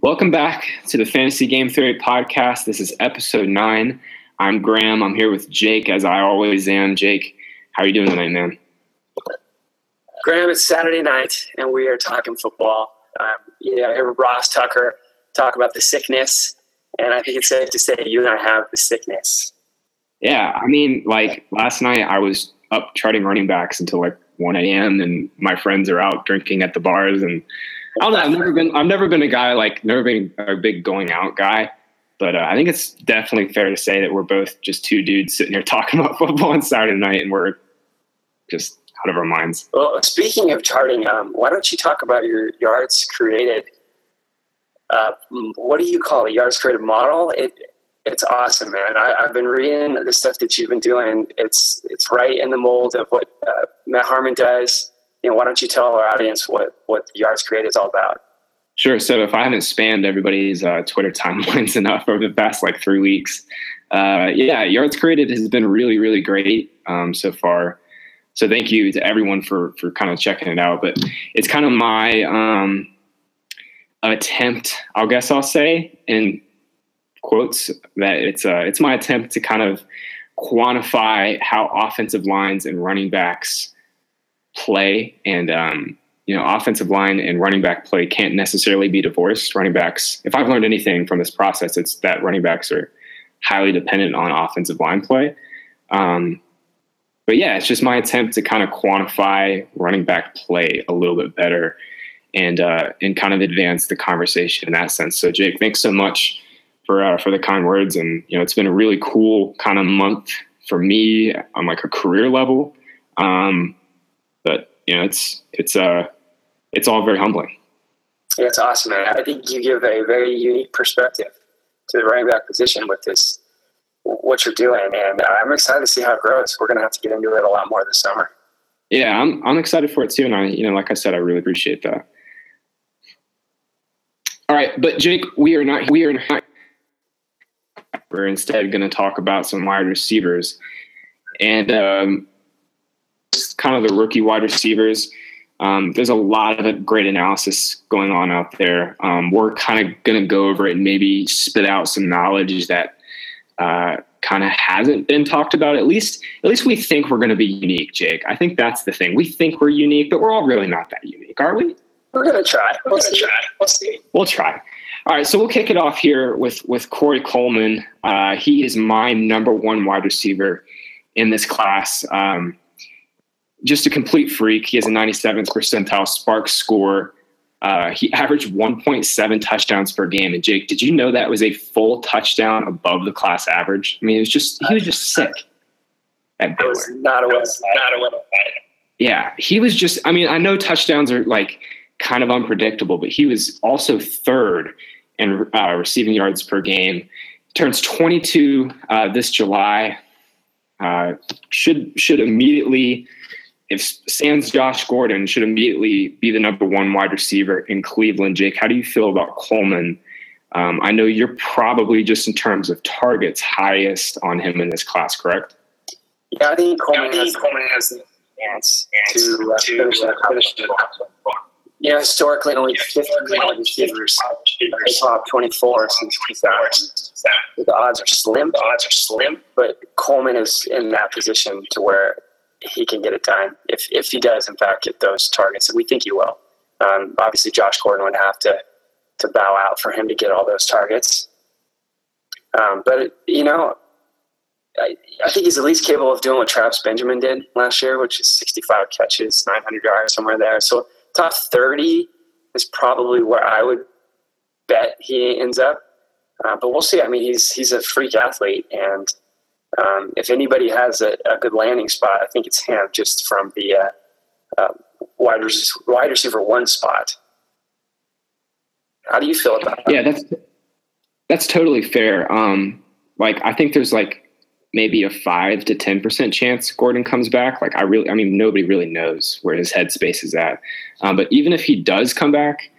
Welcome back to the Fantasy Game Theory Podcast. This is episode nine. I'm Graham. I'm here with Jake, as I always am. Jake, how are you doing tonight, man? Graham, it's Saturday night, and we are talking football. Um, you know, hear Ross Tucker talk about the sickness, and I think it's safe to say you and I have the sickness. Yeah, I mean, like last night, I was up charting running backs until like 1 a.m. and my friends are out drinking at the bars and I don't know. I've never been. I've never been a guy like never been a big going out guy. But uh, I think it's definitely fair to say that we're both just two dudes sitting here talking about football on Saturday night, and we're just out of our minds. Well, speaking of charting, um, why don't you talk about your yards created? Uh, what do you call it? Yards created model? It it's awesome, man. I, have been reading the stuff that you've been doing. It's it's right in the mold of what uh, Matt Harmon does you know, why don't you tell our audience what what Yards Create is all about? Sure. So if I haven't spammed everybody's uh, Twitter timelines enough over the past like three weeks, uh, yeah, Yards Created has been really, really great um, so far. So thank you to everyone for for kind of checking it out. But it's kind of my um, attempt, I guess I'll say, in quotes that it's uh, it's my attempt to kind of quantify how offensive lines and running backs play and um, you know offensive line and running back play can't necessarily be divorced. Running backs, if I've learned anything from this process, it's that running backs are highly dependent on offensive line play. Um, but yeah, it's just my attempt to kind of quantify running back play a little bit better and uh, and kind of advance the conversation in that sense. So Jake, thanks so much for uh, for the kind words, and you know it's been a really cool kind of month for me on like a career level. Um, but you know, it's it's uh it's all very humbling. Yeah, it's awesome, man. I think you give a very unique perspective to the running back position with this what you're doing, and I'm excited to see how it grows. We're going to have to get into it a lot more this summer. Yeah, I'm I'm excited for it too, and I you know, like I said, I really appreciate that. All right, but Jake, we are not we are not. We're instead going to talk about some wide receivers, and um, kind of the rookie wide receivers. Um, there's a lot of great analysis going on out there. Um, we're kind of going to go over it and maybe spit out some knowledge that uh, kind of hasn't been talked about. At least, at least we think we're going to be unique, Jake. I think that's the thing. We think we're unique, but we're all really not that unique, are we? We're going to try. We're going to try. We'll see. We'll try. All right, so we'll kick it off here with with Corey Coleman. Uh, he is my number one wide receiver in this class. Um, just a complete freak. He has a 97th percentile SPARQ score. Uh, he averaged 1.7 touchdowns per game. And Jake, did you know that was a full touchdown above the class average? I mean, it was just he was just sick. At Baylor. was not a not a Yeah, he was just. I mean, I know touchdowns are like kind of unpredictable, but he was also third in uh, receiving yards per game. Turns 22 uh, this July. Uh, should should immediately if Sans Josh Gordon should immediately be the number one wide receiver in Cleveland, Jake, how do you feel about Coleman? Um, I know you're probably just in terms of targets highest on him in this class, correct? Yeah, I think Coleman, has, Coleman has the chance to, uh, finish that. Finish you know, historically, only 50 wide receivers top 24 since 2000. The odds are slim. The odds are slim, but Coleman is in that position to where he can get it done if, if he does, in fact, get those targets. And we think he will. Um, obviously, Josh Gordon would have to, to bow out for him to get all those targets. Um, but, you know, I, I, think he's at least capable of doing what Travis Benjamin did last year, which is 65 catches, 900 yards, somewhere there. So top 30 is probably where I would bet he ends up. Uh, but we'll see. I mean, he's he's a freak athlete, and um, if anybody has a, a, good landing spot, I think it's him just from the uh, uh, wide, receiver, wide receiver one spot. How do you feel about that? Yeah, that's that's totally fair. Um, like I think there's like maybe a five to ten percent chance Gordon comes back. Like I really, I mean, nobody really knows where his headspace is at. Um, but even if he does come back,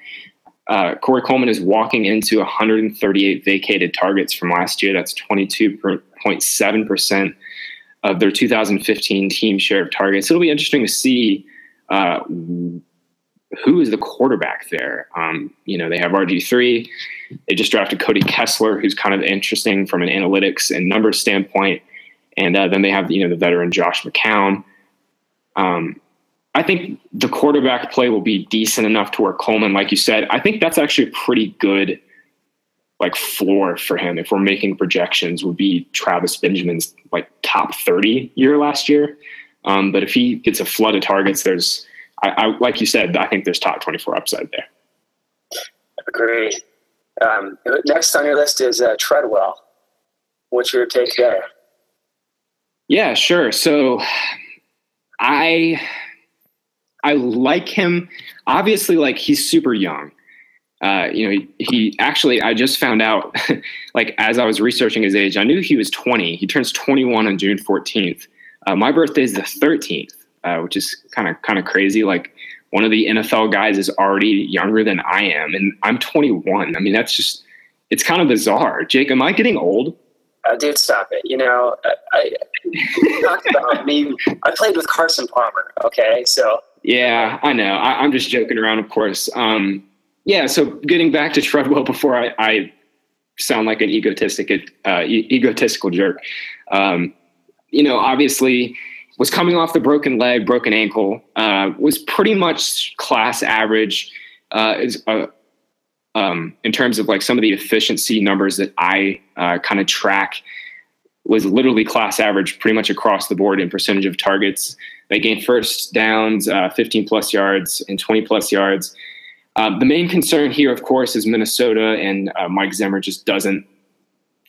uh, Corey Coleman is walking into 138 vacated targets from last year. That's 22.7% of their 2015 team share of targets. It'll be interesting to see uh, who is the quarterback there? Um, you know, they have RG3. They just drafted Cody Kessler, who's kind of interesting from an analytics and numbers standpoint. And uh, then they have, you know, the veteran Josh McCown. Um, I think the quarterback play will be decent enough to where Coleman, like you said, I think that's actually a pretty good like floor for him if we're making projections would be Travis Benjamin's like top 30 year last year. Um, but if he gets a flood of targets, there's I, I, like you said, I think there's top 24 upside there. Agree. Um, next on your list is uh, Treadwell. What's your take there? Yeah, sure. So I I like him. Obviously, like he's super young. Uh, you know, he, he, actually, I just found out, like, as I was researching his age, I knew he was 20. He turns 21 on June 14th. Uh, my birthday is the 13th uh, which is kind of kind of crazy. Like one of the NFL guys is already younger than I am, and I'm 21. I mean, that's just it's kind of bizarre. Jake, am I getting old? Uh, dude, stop it. You know, I, I talked about me. I played with Carson Palmer. Okay, so yeah, I know. I, am just joking around, of course. Um, yeah. So getting back to Treadwell before I, I sound like an egotistic, uh, egotistical jerk. Um, you know, obviously was coming off the broken leg, broken ankle, uh, was pretty much class average uh, is, uh, um, in terms of like some of the efficiency numbers that I uh, kind of track was literally class average pretty much across the board in percentage of targets. They gained first downs, uh, 15 plus yards and 20 plus yards. Um, the main concern here, of course, is Minnesota and uh, Mike Zimmer just doesn't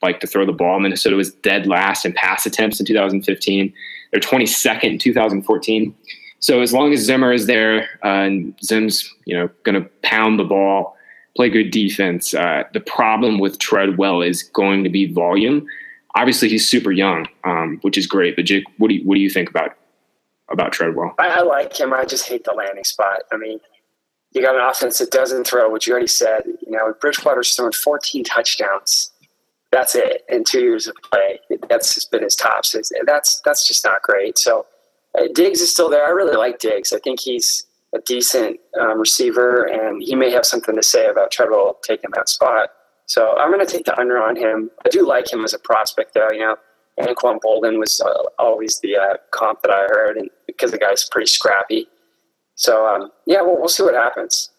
like to throw the ball. Minnesota was dead last in pass attempts in 2015. They're 22nd in 2014. So as long as Zimmer is there uh, and Zim's, you know, going to pound the ball, play good defense, uh, the problem with Treadwell is going to be volume. Obviously, he's super young, um, which is great. But Jake, what do you, what do you think about about Treadwell? I, I like him. I just hate the landing spot. I mean, you got an offense that doesn't throw, which you already said. You know, Bridgewater's thrown 14 touchdowns that's it in two years of play. That's just been his tops. That's that's just not great. So uh, Diggs is still there. I really like Diggs. I think he's a decent um, receiver, and he may have something to say about Treadwell taking that spot. So I'm going to take the under on him. I do like him as a prospect, though. You know, Anquan Boldin was uh, always the uh, comp that I heard, and because the guy's pretty scrappy. So um, yeah, we'll, we'll see what happens.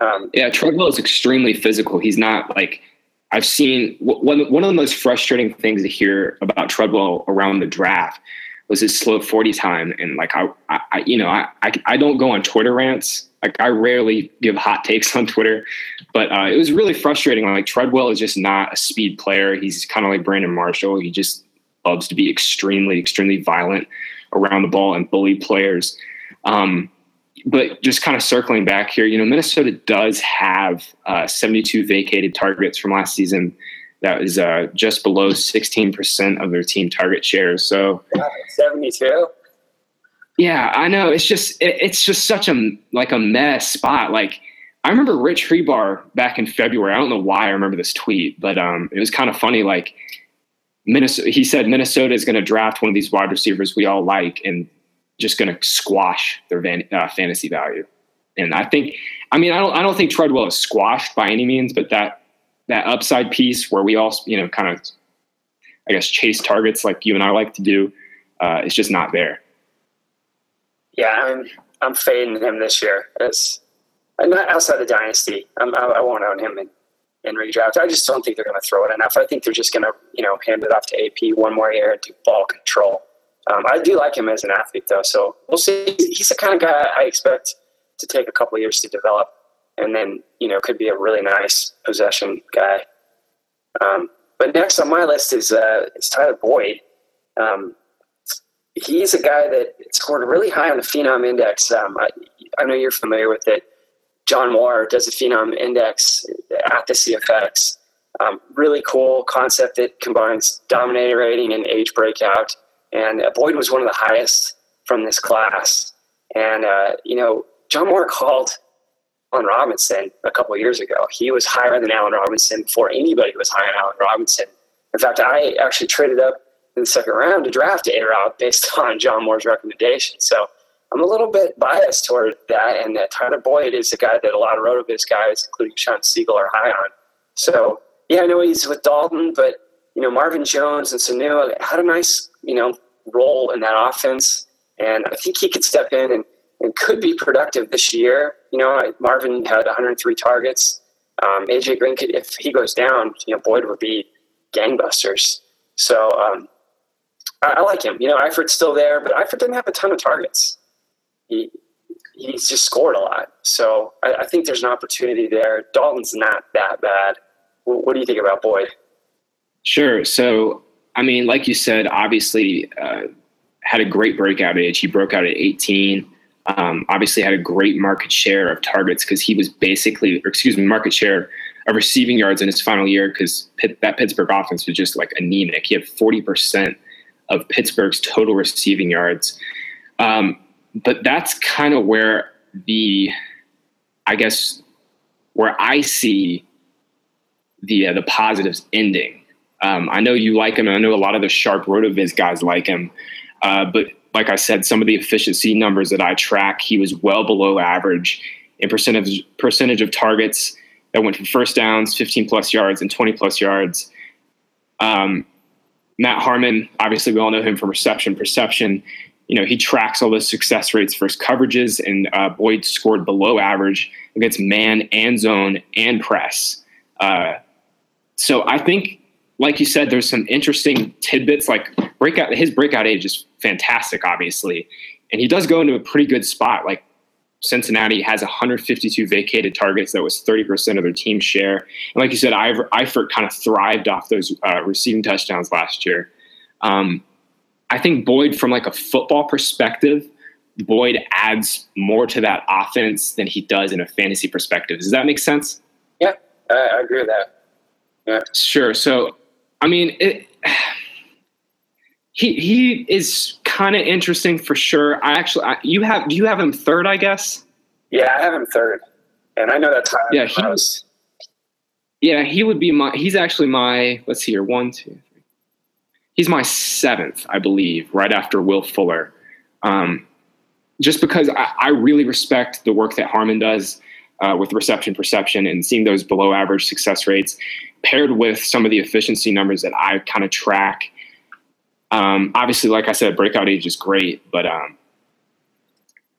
Um, yeah, Treadwell is extremely physical. He's not like I've seen one one of the most frustrating things to hear about Treadwell around the draft was his slow 40 time. And like, I, I you know, I, I, I, don't go on Twitter rants. Like I rarely give hot takes on Twitter, but uh, it was really frustrating. Like Treadwell is just not a speed player. He's kind of like Brandon Marshall. He just loves to be extremely, extremely violent around the ball and bully players. Um, but just kind of circling back here, you know, Minnesota does have uh, 72 vacated targets from last season. That was uh, just below 16% of their team target share. So 72. Yeah, I know. It's just it, it's just such a like a mess spot. Like I remember Rich Hribar back in February. I don't know why I remember this tweet, but um, it was kind of funny. Like Minnesota, he said Minnesota is going to draft one of these wide receivers we all like, and just going to squash their van, uh, fantasy value. And I think, I mean, I don't, I don't think Treadwell is squashed by any means, but that that upside piece where we all, you know, kind of, I guess, chase targets like you and I like to do, uh, is just not there. Yeah, I'm I'm fading him this year. As not outside the dynasty, I'm, I, I won't own him in, in redraft. I just don't think they're going to throw it enough. I think they're just going to, you know, hand it off to AP one more year and do ball control. Um, I do like him as an athlete, though. So we'll see. He's the kind of guy I expect to take a couple years to develop, and then you know could be a really nice possession guy. Um, but next on my list is uh, is Tyler Boyd. Um, he's a guy that scored really high on the Phenom Index. Um, I, I, know you're familiar with it. John Moore does a Phenom Index at the CFX. Um, really cool concept that combines dominator rating and age breakout. And uh, Boyd was one of the highest from this class. And, uh, you know, John Moore called Allen Robinson a couple years ago. He was higher than Allen Robinson before anybody was higher than Allen Robinson. In fact, I actually traded up in the second round to draft A Rob based on John Moore's recommendation. So I'm a little bit biased toward that. And that Tyler Boyd is a guy that a lot of RotoViz guys, including Sean Siegel, are high on. So yeah, I know he's with Dalton, but you know Marvin Jones and Sanu had a nice you know role in that offense, and I think he could step in and, and could be productive this year. You know, Marvin had 103 targets. Um, AJ Green could, if he goes down, you know, Boyd would be gangbusters. So um, I, I, like him. You know, Eifert's still there, but Eifert didn't have a ton of targets. He he's just scored a lot. So I, I think there's an opportunity there. Dalton's not that bad. What, what do you think about Boyd? Sure. So I mean, like you said, obviously uh, had a great breakout age. He broke out at 18. Um, obviously had a great market share of targets because he was basically, excuse me, market share of receiving yards in his final year because that Pittsburgh offense was just like anemic. He had 40% of Pittsburgh's total receiving yards. Um, but that's kind of where the, I guess, where I see the uh, the positives ending. Um, I know you like him, and I know a lot of the sharp rotoviz guys like him. Uh, but like I said, some of the efficiency numbers that I track, he was well below average in percentage percentage of targets that went for first downs, 15 plus yards, and 20 plus yards. Um, Matt Harmon, obviously, we all know him from reception perception. You know, he tracks all the success rates versus coverages, and uh, Boyd scored below average against man and zone and press. Uh, so I think, like you said, there's some interesting tidbits. Like breakout, his breakout age is fantastic, obviously, and he does go into a pretty good spot. Like Cincinnati has 152 vacated targets. That was 30% of their team share. And like you said, Eifert kind of thrived off those uh, receiving touchdowns last year. Um, I think Boyd, from like a football perspective, Boyd adds more to that offense than he does in a fantasy perspective. Does that make sense? Yeah, I agree with that. Yeah. Sure. So, I mean, it, he he is kind of interesting for sure. I actually, I, you have do you have him third? I guess. Yeah, I have him third, and I know that time. Yeah, he was. Yeah, he would be my. He's actually my. Let's see here. One, two, three. He's my seventh, I believe, right after Will Fuller. Um, just because I, I really respect the work that Harmon does uh, with reception perception and seeing those below average success rates paired with some of the efficiency numbers that I kind of track. Um, obviously, like I said, breakout age is great, but um,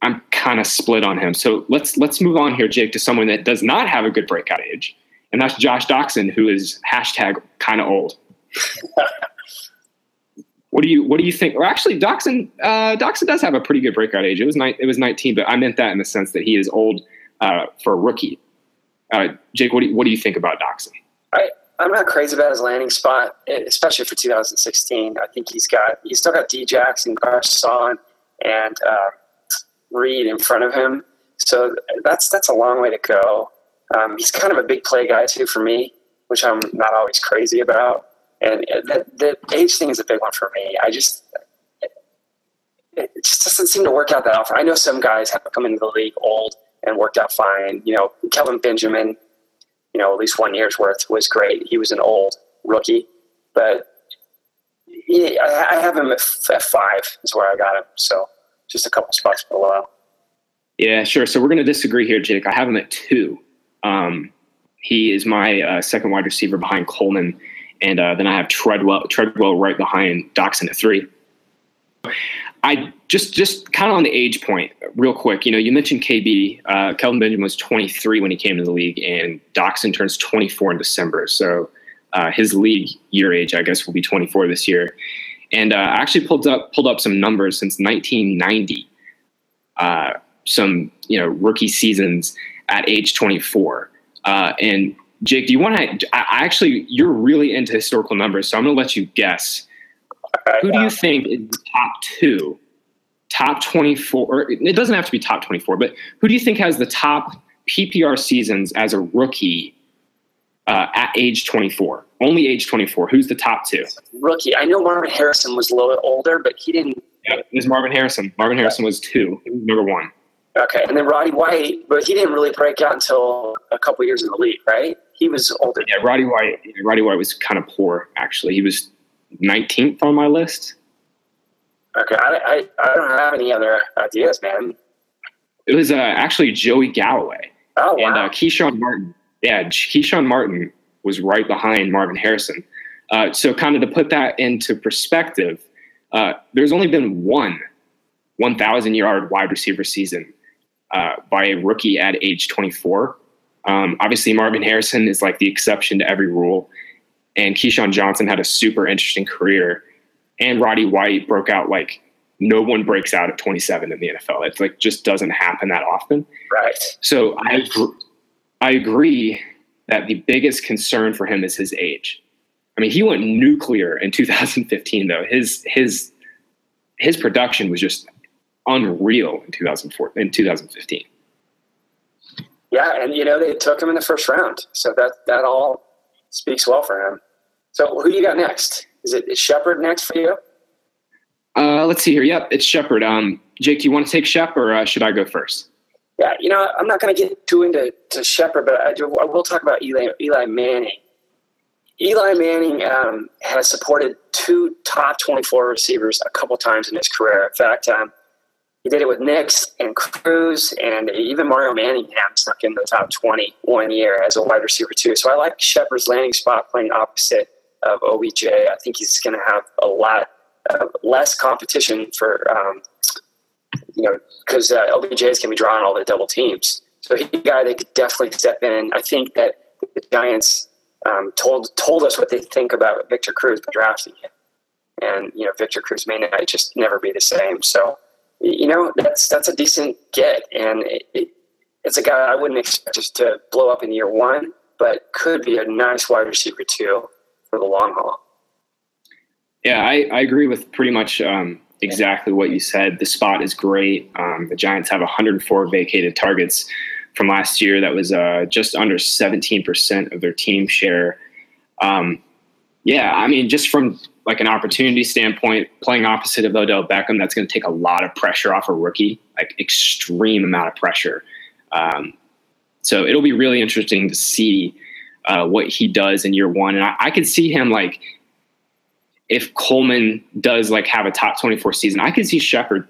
I'm kind of split on him. So let's let's move on here, Jake, to someone that does not have a good breakout age, and that's Josh Doctson, who is hashtag kind of old. what do you what do you think? Or actually, Doctson uh, Doctson does have a pretty good breakout age. It was ni- it was 19, but I meant that in the sense that he is old uh, for a rookie. Uh, Jake, what do you, what do you think about Doctson? I, I'm not crazy about his landing spot, especially for 2016. I think he's got he's still got D Jackson, Garcon, and uh, Reed in front of him. So that's that's a long way to go. Um, he's kind of a big play guy too for me, which I'm not always crazy about. And the, the age thing is a big one for me. I just it just doesn't seem to work out that often. I know some guys have come into the league old and worked out fine. You know, Kelvin Benjamin, you know, at least one year's worth was great. He was an old rookie, but he, I, have him at, five is where I got him. So just a couple spots below. Yeah, sure. So we're going to disagree here, Jake. I have him at two. Um, he is my uh, second wide receiver behind Coleman, and uh, then I have Treadwell, Treadwell right behind Doctson at three. I just just kind of on the age point, real quick. You know, you mentioned KB. Uh, Kelvin Benjamin was 23 when he came to the league, and Doctson turns 24 in December. So uh, his league year age, I guess, will be 24 this year. And uh, I actually pulled up pulled up some numbers since 1990. Uh, some you know rookie seasons at age 24. Uh, and Jake, do you want to? I actually, you're really into historical numbers, so I'm going to let you guess who do you think is the top two, top 24? it doesn't have to be top 24, but who do you think has the top PPR seasons as a rookie uh, at age 24? Only age 24. Who's the top two? Rookie. I know Marvin Harrison was a little bit older, but he didn't. Yeah, it was Marvin Harrison. Marvin Harrison was two. Was number one. Okay, and then Roddy White, but he didn't really break out until a couple years in the league, right? He was older. Yeah, Roddy White. Roddy White was kind of poor, actually. He was 19th on my list. Okay, I, I, I don't have any other ideas, man. It was uh, actually Joey Galloway. Oh, wow. And uh, Keyshawn Martin. Yeah, Keyshawn Martin was right behind Marvin Harrison. Uh, so, kind of to put that into perspective, uh, there's only been one 1,000 yard wide receiver season uh, by a rookie at age 24. Um, obviously, Marvin Harrison is like the exception to every rule. And Keyshawn Johnson had a super interesting career. And Roddy White broke out like no one breaks out at 27 in the NFL. It like just doesn't happen that often. Right. So I, I agree that the biggest concern for him is his age. I mean, he went nuclear in 2015, though. His his his production was just unreal in 2004 in 2015. Yeah, and you know they took him in the first round, so that that all speaks well for him. So who do you got next? Is it is Shepard next for you? Uh, let's see here. Yep, it's Shepard. Um, Jake, do you want to take Shep or uh, should I go first? Yeah, you know, I'm not going to get too into to Shepard, but I, do, I will talk about Eli, Eli Manning. Eli Manning um, has supported two top 24 receivers a couple times in his career. In fact, um, he did it with Nicks and Cruz, and even Mario Manningham snuck in the top 20 one year as a wide receiver, too. So I like Shepard's landing spot playing opposite of OBJ. I think he's going to have a lot uh, less competition for, um, you know, because uh, is going to be drawing all the double teams. So he's a guy that could definitely step in. I think that the Giants um, told told us what they think about Victor Cruz drafting him, and you know Victor Cruz may not just never be the same. So you know that's that's a decent get, and it, it, it's a guy I wouldn't expect just to blow up in year one, but could be a nice wide receiver too for the long haul. Yeah, I, I agree with pretty much um, exactly what you said. The spot is great. Um, the Giants have 104 vacated targets from last year. That was uh, just under 17% of their team share. Um, yeah, I mean, just from like an opportunity standpoint, playing opposite of Odell Beckham, that's going to take a lot of pressure off a rookie, like extreme amount of pressure. Um, so it'll be really interesting to see uh, what he does in year one. And I, I could see him like if Coleman does like have a top 24 season, I could see Shepard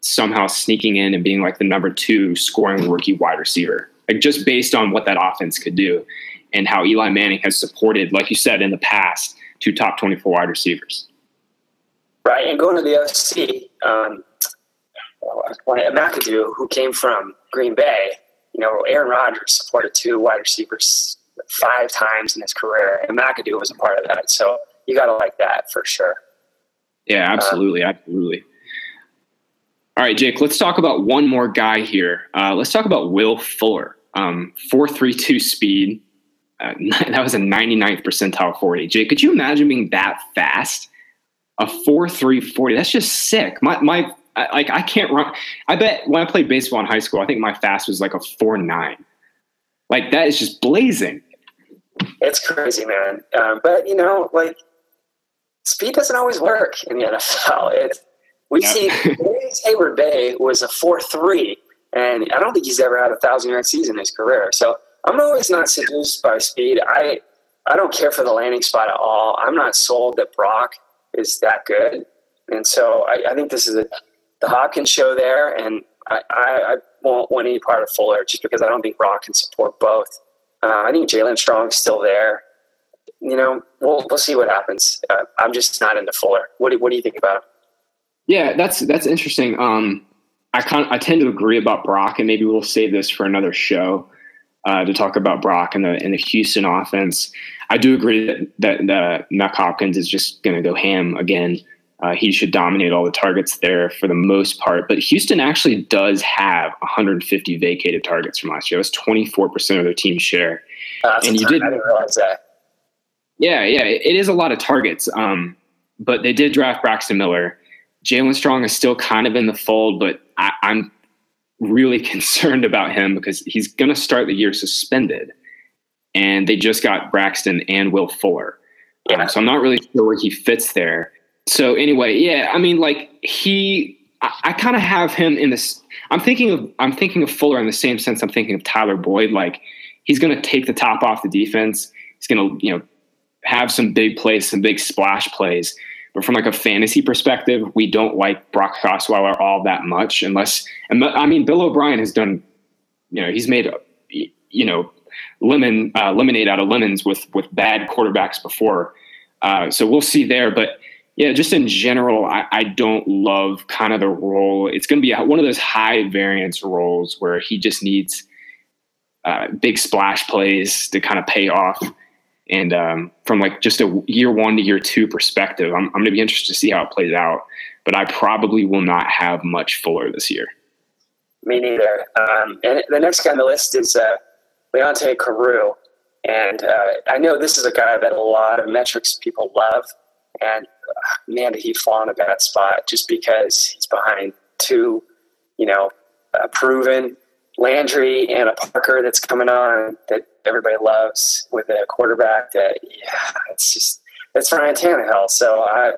somehow sneaking in and being like the number two scoring rookie wide receiver, like just based on what that offense could do and how Eli Manning has supported, like you said in the past, two top 24 wide receivers. Right. And going to the OC, um, McAdoo, who came from Green Bay, you know, Aaron Rodgers supported two wide receivers five times in his career, and McAdoo was a part of that. So you got to like that for sure. Yeah, absolutely. Um, absolutely. All right, Jake, let's talk about one more guy here. Uh, let's talk about Will Fuller. Um, 432 speed. Uh, that was a 99th percentile 40. Jay, could you imagine being that fast? A 4.340. That's just sick. My, my, I, like, I can't run. I bet when I played baseball in high school, I think my fast was like a 4.9. Like, that is just blazing. It's crazy, man. Um, but, you know, like, speed doesn't always work in the NFL. It's, we yep. see Heyward-Bey was a four three, and I don't think he's ever had a thousand yard season in his career. So I'm always not seduced by speed. I I don't care for the landing spot at all. I'm not sold that Brock is that good, and so I, I think this is a, the Hopkins show there, and I, I, I, won't want any part of Fuller just because I don't think Brock can support both. Uh, I think Jaelen Strong's still there you know, we'll we'll see what happens. Uh, I'm just not into Fuller. What do, what do you think about him? Yeah, that's that's interesting. Um, I kind I tend to agree about Brock, and maybe we'll save this for another show uh, to talk about Brock and the and the Houston offense. I do agree that that, that Mac Hopkins is just going to go ham again. Uh, he should dominate all the targets there for the most part. But Houston actually does have 150 vacated targets from last year. It was 24 percent of their team share. Uh, and you did. I didn't realize that. Yeah, yeah, it is a lot of targets. Um, but they did draft Braxton Miller. Jaelen Strong is still kind of in the fold, but I, I'm really concerned about him because he's going to start the year suspended. And they just got Braxton and Will Fuller. Yeah. Um, so I'm not really sure where he fits there. So anyway, yeah, I mean, like he, I, I kind of have him in this. I'm thinking of, I'm thinking of Fuller in the same sense I'm thinking of Tyler Boyd. Like he's going to take the top off the defense. He's going to, you know, have some big plays, some big splash plays. But from like a fantasy perspective, we don't like Brock Osweiler all that much, unless. and I mean, Bill O'Brien has done. You know, he's made you know lemon uh, lemonade out of lemons with with bad quarterbacks before. Uh, so we'll see there, but yeah, just in general, I, I don't love kind of the role. It's going to be one of those high variance roles where he just needs uh, big splash plays to kind of pay off. And um, from like just a year one to year two perspective, I'm, I'm going to be interested to see how it plays out. But I probably will not have much Fuller this year. Me neither. Um, and the next guy on the list is uh, Leonte Carroo. And uh, I know this is a guy that a lot of metrics people love. And man, did he fall in a bad spot just because he's behind two, you know, uh, proven Landry and a Parker that's coming on that everybody loves with a quarterback that, yeah, it's just, it's Ryan Tannehill. So I,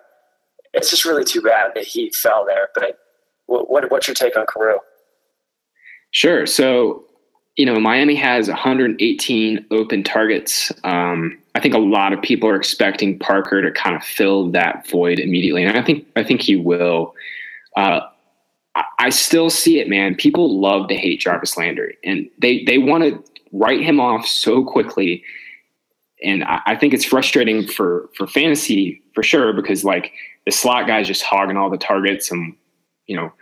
it's just really too bad that he fell there. But what, what what's your take on Carroo? Sure. So, you know, Miami has 118 open targets. Um, I think a lot of people are expecting Parker to kind of fill that void immediately, and I think I think he will. Uh, I still see it, man. People love to hate Jarvis Landry, and they they want to write him off so quickly. And I, I think it's frustrating for for fantasy for sure because like the slot guy's just hogging all the targets, and you know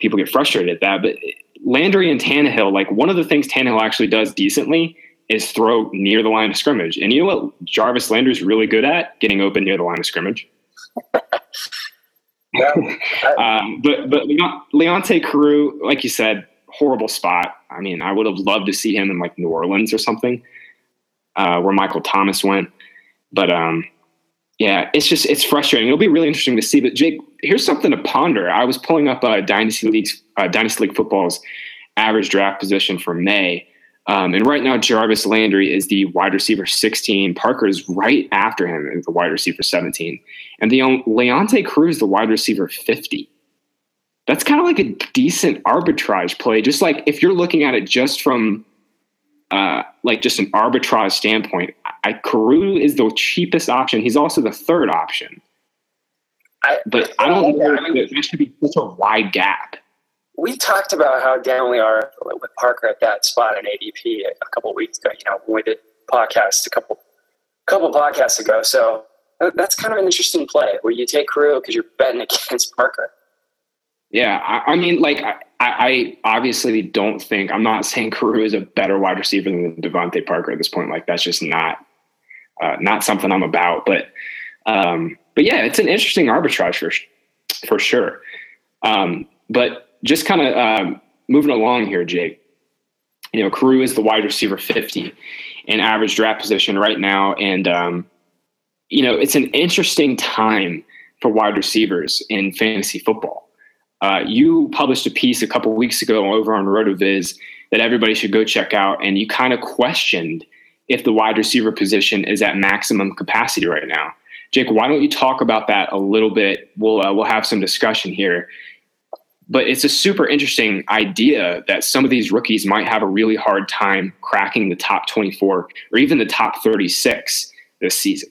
people get frustrated at that. But Landry and Tannehill, like one of the things Tannehill actually does decently is throw near the line of scrimmage. And you know what Jarvis Landry's really good at? Getting open near the line of scrimmage. um, but but Leon, Leonte Carroo, like you said, horrible spot. I mean, I would have loved to see him in like New Orleans or something, uh, where Michael Thomas went. But um, yeah, it's just it's frustrating. It'll be really interesting to see. But Jake, here's something to ponder. I was pulling up uh, Dynasty League's uh, Dynasty League football's average draft position for May um, and right now, Jarvis Landry is the wide receiver 16. Parker is right after him the wide receiver 17. And the um, Leonte Carroo, the wide receiver 50. That's kind of like a decent arbitrage play. Just like if you're looking at it just from uh, like just an arbitrage standpoint, I, Carroo is the cheapest option. He's also the third option. I, but I don't know there should be such a wide gap we talked about how down we are with Parker at that spot in ADP a couple weeks ago. You know, when we did podcast a couple couple podcasts ago. So that's kind of an interesting play where you take Carroo because you're betting against Parker. Yeah, I, I mean, like I, I, obviously don't think I'm not saying Carroo is a better wide receiver than DeVante Parker at this point. Like that's just not uh, not something I'm about. But um, but yeah, it's an interesting arbitrage for for sure. Um, but just kind of um, moving along here, Jake. You know, Carroo is the wide receiver 50 in average draft position right now. And, um, you know, it's an interesting time for wide receivers in fantasy football. Uh, you published a piece a couple weeks ago over on RotoViz that everybody should go check out. And you kind of questioned if the wide receiver position is at maximum capacity right now. Jake, why don't you talk about that a little bit? We'll uh, we'll have some discussion here but it's a super interesting idea that some of these rookies might have a really hard time cracking the top 24 or even the top 36 this season.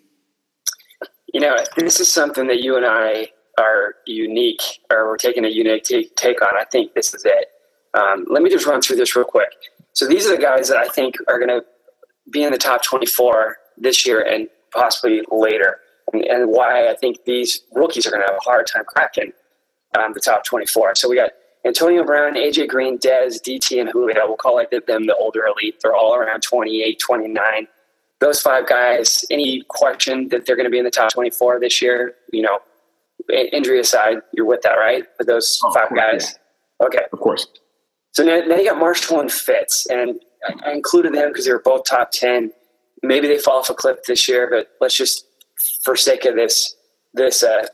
You know, this is something that you and I are unique, or we're taking a unique take on. I think this is it. Um, let me just run through this real quick. So these are the guys that I think are going to be in the top 24 this year and possibly later, and, and why I think these rookies are going to have a hard time cracking um, the top 24. So we got Antonio Brown, AJ Green, Dez, DT, and Julio. We'll call it them the older elite. They're all around 28, 29. Those five guys, any question that they're going to be in the top 24 this year, you know, injury aside, you're with that, right? For those oh, five guys? Yeah. Okay. Of course. So now, now you got Marshall and Fitz, and I included them because they were both top 10. Maybe they fall off a cliff this year, but let's just, for sake of this, this uh,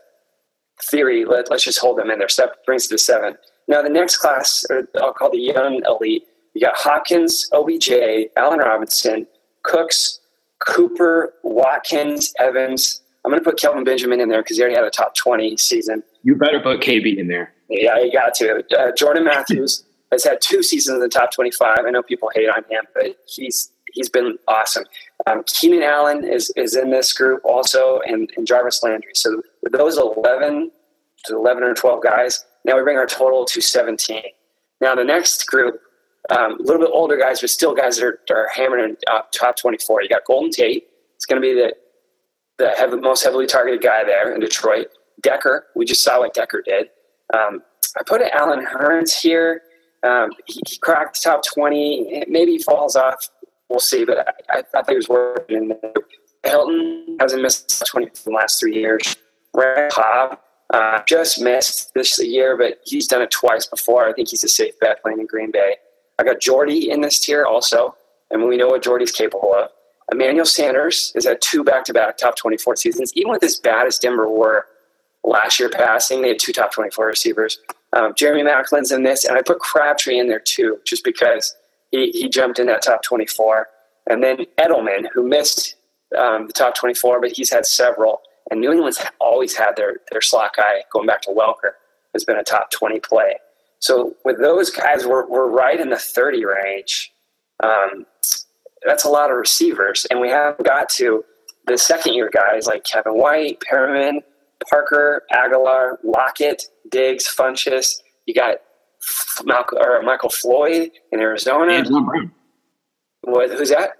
theory, let, us just hold them in there. So that brings it to seven. Now, the next class, I'll call the young elite, you got Hopkins, OBJ, Allen Robinson, Cooks, Cooper, Watkins, Evans. I'm going to put Kelvin Benjamin in there because he already had a top 20 season. You better put KB in there. Yeah, you got to. Uh, Jordan Matthews has had two seasons in the top 25. I know people hate on him, but he's he's been awesome. Um, Keenan Allen is is in this group also, and, and Jarvis Landry. So with those eleven to eleven or twelve guys, now we bring our total to seventeen. Now the next group, um, a little bit older guys, but still guys that are, are hammering uh, top twenty four. You got Golden Tate. It's going to be the the heavy, most heavily targeted guy there in Detroit. Decker, we just saw what Decker did. Um, I put Allen Hurns here. Um, he, he, cracked top 20. Maybe falls off. We'll see. But I, I thought he was working. Hilton hasn't missed 20 in the last three years. Brett Cobb uh, just missed this year, but he's done it twice before. I think he's a safe bet playing in Green Bay. I got Jordy in this tier also, and we know what Jordy's capable of. Emmanuel Sanders is at two back-to-back top 24 seasons. Even with as bad as Denver were last year passing, they had two top 24 receivers. Um, Jeremy Maclin's in this, and I put Crabtree in there too, just because he, he jumped in that top 24. And then Edelman, who missed um, the top 24, but he's had several. And New England's always had their, their slot guy, going back to Welker, has been a top 20 play. So with those guys, we're, we're right in the 30 range. Um, that's a lot of receivers. And we haven't got to the second year guys like Kevin White, Perriman, Parker, Agholor, Lockett, Diggs, Funchess. You got Malcolm, or Michael Floyd in Arizona. And John Brown. What, who's that?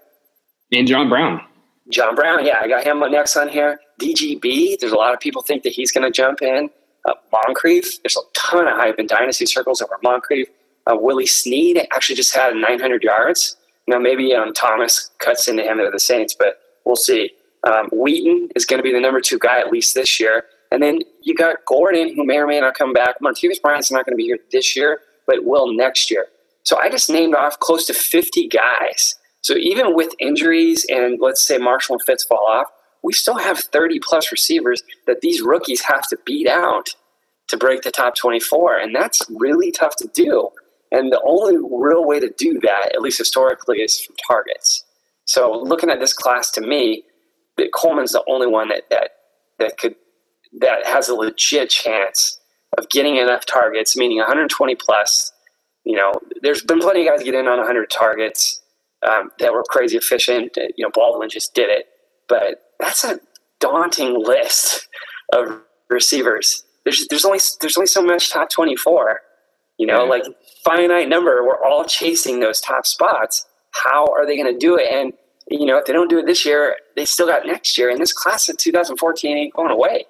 And John Brown. John Brown, yeah, I got him next on here. DGB, there's a lot of people think that he's going to jump in. Uh, Moncrief, there's a ton of hype in dynasty circles over Moncrief. Uh, Willie Snead actually just had 900 yards. Now maybe um, Thomas cuts into him at the Saints, but we'll see. Um, Wheaton is going to be the number two guy at least this year. And then you got Gordon, who may or may not come back. Martavis Bryant's not going to be here this year, but will next year. So I just named off close to 50 guys. So even with injuries and let's say Marshall and Fitz fall off, we still have 30 plus receivers that these rookies have to beat out to break the top 24. And that's really tough to do. And the only real way to do that, at least historically, is from targets. So looking at this class to me, Coleman's the only one that, that that could that has a legit chance of getting enough targets, meaning 120 plus. You know, there's been plenty of guys get in on 100 targets um, that were crazy efficient. You know, Baldwin just did it, but that's a daunting list of receivers. There's there's only there's only so much top 24. You know, like finite number. We're all chasing those top spots. How are they going to do it? And you know, if they don't do it this year, they still got next year. And this class of 2014 ain't going away.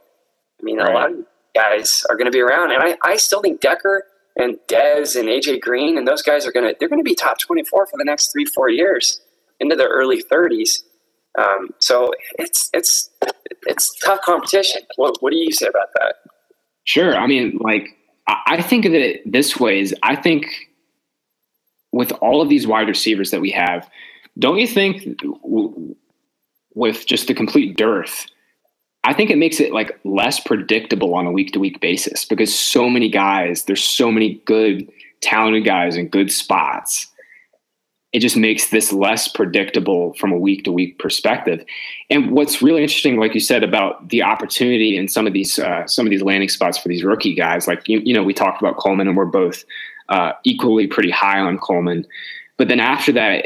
I mean, right. a lot of guys are going to be around, and I, I still think Decker and Dez and AJ Green and those guys are going to they're going to be top 24 for the next three four years into their early 30s. Um, so it's it's it's tough competition. What what do you say about that? Sure. I mean, like I think of it this way: is I think with all of these wide receivers that we have, don't you think with just the complete dearth? I think it makes it like less predictable on a week to week basis because so many guys, there's so many good, talented guys in good spots. It just makes this less predictable from a week to week perspective. And what's really interesting, like you said, about the opportunity in some of these uh, some of these landing spots for these rookie guys, like you, you know, we talked about Coleman, and we're both uh, equally pretty high on Coleman. But then after that,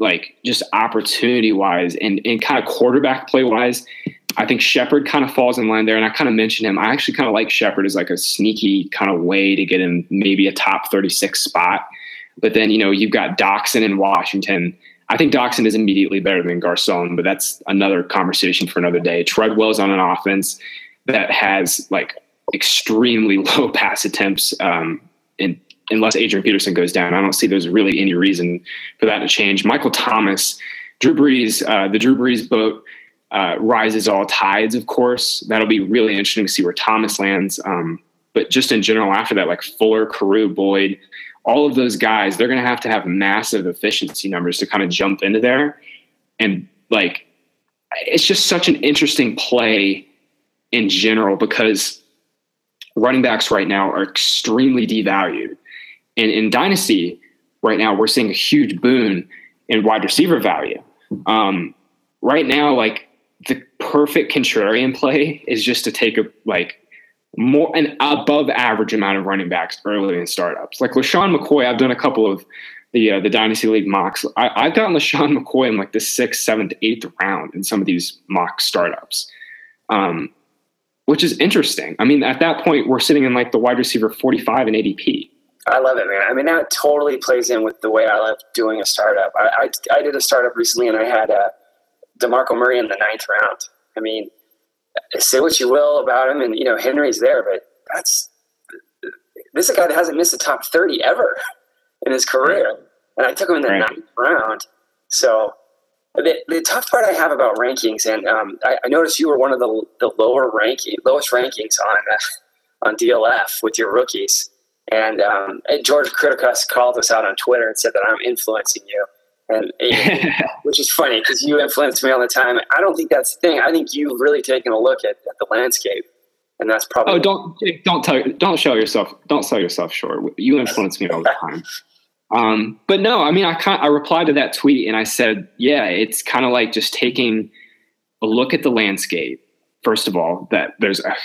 like just opportunity wise and, and kind of quarterback play wise, I think Shepard kind of falls in line there. And I kind of mentioned him. I actually kind of like Shepard as like a sneaky kind of way to get him maybe a top 36 spot. But then, you know, you've got Doctson in Washington. I think Doctson is immediately better than Garcon, but that's another conversation for another day. Treadwell's on an offense that has like extremely low pass attempts um, in unless Adrian Peterson goes down. I don't see there's really any reason for that to change. Michael Thomas, Drew Brees, uh, the Drew Brees boat uh, rises all tides, of course. That'll be really interesting to see where Thomas lands. Um, but just in general, after that, like Fuller, Carroo, Boyd, all of those guys, they're going to have to have massive efficiency numbers to kind of jump into there. And like, it's just such an interesting play in general because running backs right now are extremely devalued. And in Dynasty, right now, we're seeing a huge boon in wide receiver value. Um, right now, like perfect contrarian play is just to take a like more an above average amount of running backs early in startups. Like LeSean McCoy, I've done a couple of the uh, the dynasty league mocks. I, I've gotten LeSean McCoy in like the sixth, seventh, eighth round in some of these mock startups, um, which is interesting. I mean, at that point, we're sitting in like the wide receiver forty five in ADP. I love it, man. I mean, that totally plays in with the way I love doing a startup. I, I, I did a startup recently, and I had a uh, Demarco Murray in the ninth round. I mean, say what you will about him, and you know Henry's there, but that's this is a guy that hasn't missed the top thirty ever in his career, and I took him in the right. ninth round. So the, the tough part I have about rankings, and um, I, I, noticed you were one of the, the lower ranking, lowest rankings on uh, on DLF with your rookies. And um, George Kritikos called us out on Twitter and said that I'm influencing you, and which is funny because you influence me all the time. I don't think that's the thing. I think you've really taken a look at, at the landscape, and that's probably. Oh, don't don't tell don't show yourself don't sell yourself short. You influence me all the time. Um, but no, I mean, I kind I replied to that tweet and I said, yeah, it's kind of like just taking a look at the landscape. First of all, that there's a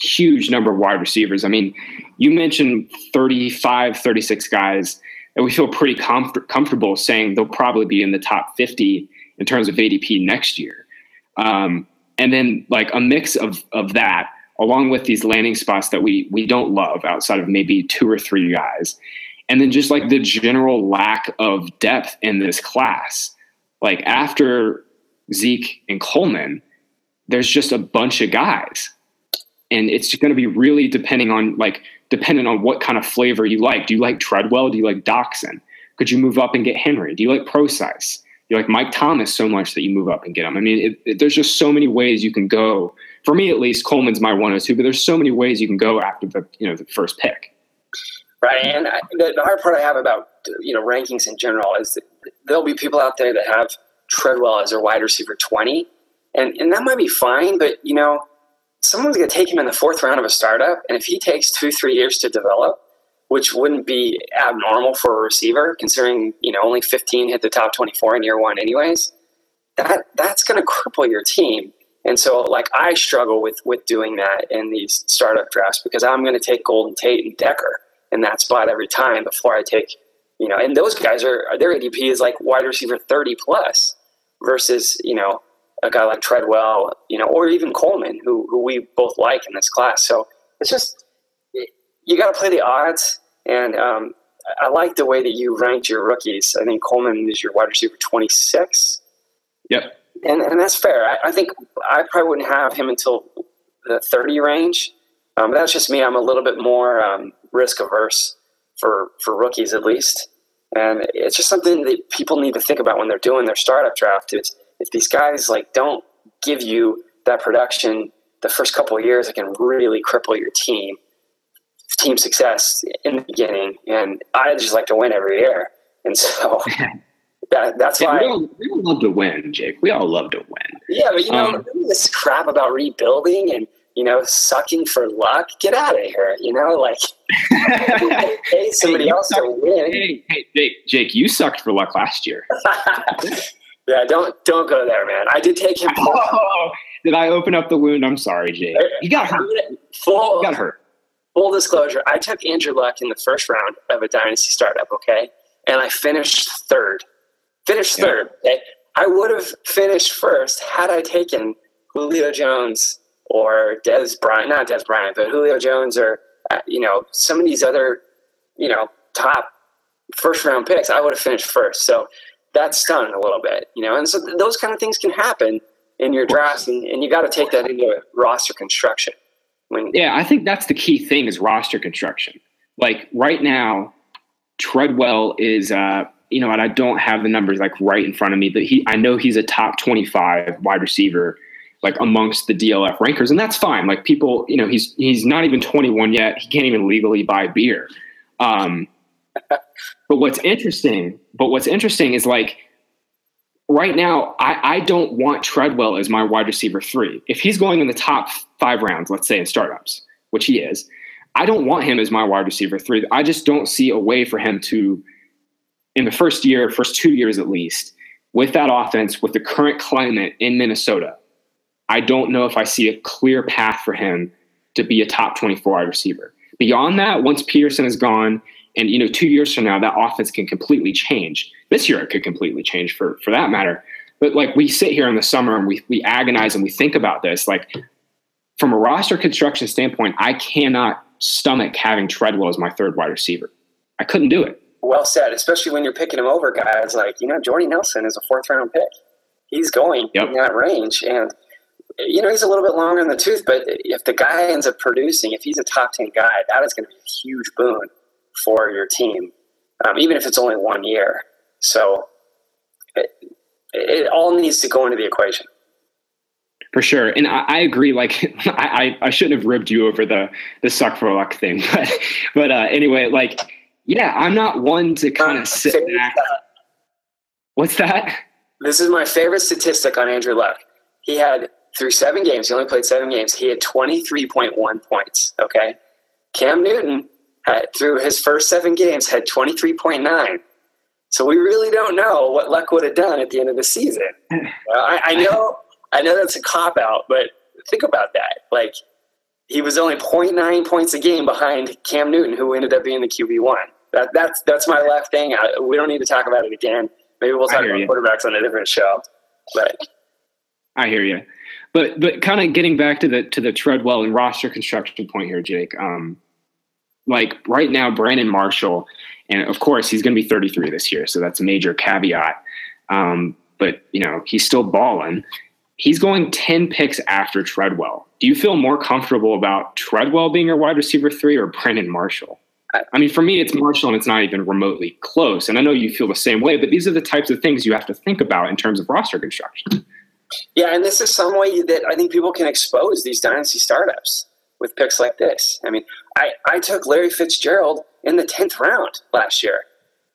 huge number of wide receivers. I mean, you mentioned 35, 36 guys that we feel pretty comfort, comfortable saying they'll probably be in the top 50 in terms of ADP next year. Um, and then like a mix of, of that along with these landing spots that we, we don't love outside of maybe two or three guys. And then just like the general lack of depth in this class, like after Zeke and Coleman, there's just a bunch of guys and it's going to be really depending on like dependent on what kind of flavor you like. Do you like Treadwell? Do you like Doctson? Could you move up and get Henry? Do you like Prosise? You like Mike Thomas so much that you move up and get him. I mean, it, it, there's just so many ways you can go. For me, at least, Coleman's my 102, but there's so many ways you can go after the you know the first pick. Right, and I, the, the hard part I have about you know rankings in general is there'll be people out there that have Treadwell as their wide receiver 20, and and that might be fine, but you know someone's going to take him in the fourth round of a startup, and if he takes two, three years to develop, which wouldn't be abnormal for a receiver, considering you know only 15 hit the top 24 in year one, anyways. That that's going to cripple your team. And so, like, I struggle with with doing that in these startup drafts because I'm going to take Golden Tate and Decker in that spot every time before I take, you know, and those guys are their ADP is like wide receiver 30 plus versus you know a guy like Treadwell, you know, or even Coleman, who, who we both like in this class. So it's just, you got to play the odds. And um, I like the way that you ranked your rookies. I think Coleman is your wide receiver 26. Yep. And, and that's fair. I, I think I probably wouldn't have him until the 30 range. Um, that's just me. I'm a little bit more um, risk averse for, for rookies, at least. And it's just something that people need to think about when they're doing their startup draft. Is if these guys like don't give you that production the first couple of years, it can really cripple your team team success in the beginning. And I just like to win every year, and so. That, that's yeah, why we all, we all, love to win, Jake. We all love to win. Yeah, but you know um, this crap about rebuilding and you know sucking for luck. Get out of here. You know, like pay somebody hey, else sucked, to win. Hey, hey, Jake, Jake, you sucked for luck last year. Yeah, don't don't go there, man. I did take him. Oh, did I open up the wound? I'm sorry, Jay. You got hurt. Full, you got hurt. Full disclosure: I took Andrew Luck in the first round of a dynasty startup. Okay, and I finished third. Finished yeah. third. Okay? I would have finished first had I taken Julio Jones or Dez Bryant, not Dez Bryant, but Julio Jones or uh, you know some of these other you know top first round picks. I would have finished first. So that's stunning a little bit, you know. And so th- those kind of things can happen in your drafts, and, and you got to take that into roster construction. When yeah, I think that's the key thing is roster construction. Like right now, Treadwell is, uh, you know, and I don't have the numbers like right in front of me, but he, I know he's a top twenty-five wide receiver, like amongst the DLF rankers, and that's fine. Like people, you know, he's he's not even twenty-one yet. He can't even legally buy beer. Um, but what's interesting, but what's interesting is like right now, I, I don't want Treadwell as my wide receiver three. If he's going in the top five rounds, let's say in startups, which he is, I don't want him as my wide receiver three. I just don't see a way for him to, in the first year, first two years at least, with that offense, with the current climate in Minnesota, I don't know if I see a clear path for him to be a top 24 wide receiver. Beyond that, once Peterson is gone And you know, two years from now, that offense can completely change. This year, it could completely change for for that matter. But like we sit here in the summer and we we agonize and we think about this. Like from a roster construction standpoint, I cannot stomach having Treadwell as my third wide receiver. I couldn't do it. Well said, especially when you're picking him over guys like you know Jordy Nelson is a fourth round pick. He's going yep. in that range, and you know he's a little bit longer in the tooth. But if the guy ends up producing, if he's a top ten guy, that is going to be a huge boon for your team, um, even if it's only one year. So it, it all needs to go into the equation. For sure, and I, I agree. Like, I, I shouldn't have ribbed you over the the suck for luck thing, but but uh, anyway, like, yeah, I'm not one to kind of sit back. What's that? This is my favorite statistic on Andrew Luck. He had through seven games. He only played seven games. He had 23.1 points. Okay, Cam Newton had, through his first seven games had 23.9. So we really don't know what Luck would have done at the end of the season. I, I know I know that's a cop out, but think about that. Like he was only 0.9 points a game behind Cam Newton, who ended up being the QB one. That, that's that's my left thing. I, we don't need to talk about it again. Maybe we'll talk about you. quarterbacks on a different show. But I hear you. But but kind of getting back to the to the Treadwell and roster construction point here, Jake. Um, like right now, Brandon Marshall, and of course he's going to be 33 this year, so that's a major caveat. Um, but you know he's still balling he's going 10 picks after Treadwell. Do you feel more comfortable about Treadwell being your wide receiver three or Brandon Marshall? I mean, for me, it's Marshall and it's not even remotely close. And I know you feel the same way, but these are the types of things you have to think about in terms of roster construction. Yeah, and this is some way that I think people can expose these dynasty startups with picks like this. I mean, I, I took Larry Fitzgerald in the 10th round last year.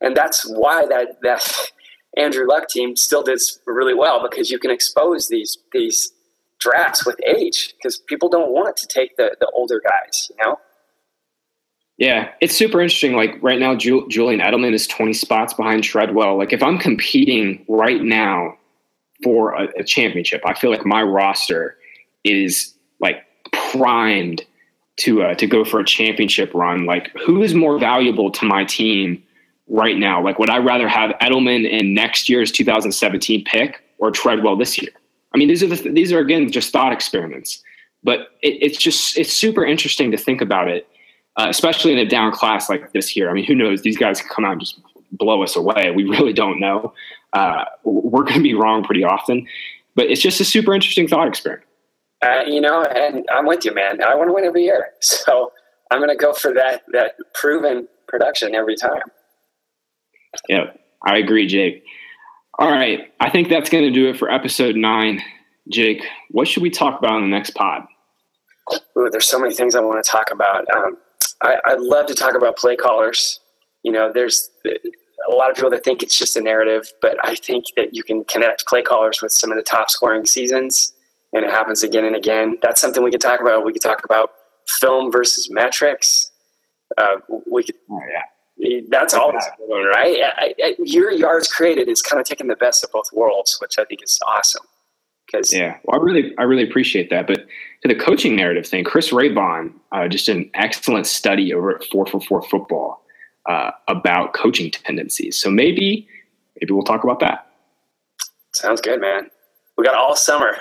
And that's why that, that Andrew Luck team still did really well because you can expose these these drafts with age because people don't want to take the the older guys, you know. Yeah, it's super interesting. Like right now, Julian Edelman is 20 spots behind Treadwell. Like if I'm competing right now for a, a championship, I feel like my roster is like primed to uh, to go for a championship run. Like who is more valuable to my team right now? Like, would I rather have Edelman in next year's 2017 pick or Treadwell this year? I mean, these are the, these are again just thought experiments, but it, it's just it's super interesting to think about it, uh, especially in a down class like this here. I mean, who knows? These guys come out and just blow us away. We really don't know. Uh, we're going to be wrong pretty often, but it's just a super interesting thought experiment. Uh, you know, and I'm with you, man. I want to win every year, so I'm going to go for that that proven production every time. Yeah, I agree, Jake. All right. I think that's going to do it for episode nine. Jake, what should we talk about in the next pod? Ooh, there's so many things I want to talk about. Um, I, I love to talk about play callers. You know, there's a lot of people that think it's just a narrative, but I think that you can connect play callers with some of the top scoring seasons, and it happens again and again. That's something we could talk about. We could talk about film versus metrics. Uh, we could, oh, yeah that's always one, right? I, I, your yards created is kind of taking the best of both worlds, which I think is awesome. Because yeah, well, I really, I really appreciate that. But to the coaching narrative thing, Chris Raybon, uh, just an excellent study over at Four for Four Football uh, about coaching tendencies. So maybe, maybe we'll talk about that. Sounds good, man. We got all summer.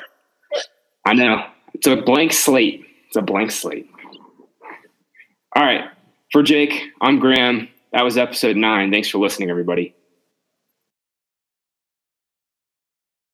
I know it's a blank slate. It's a blank slate. All right, for Jake, I'm Graham. That was episode nine. Thanks for listening, everybody.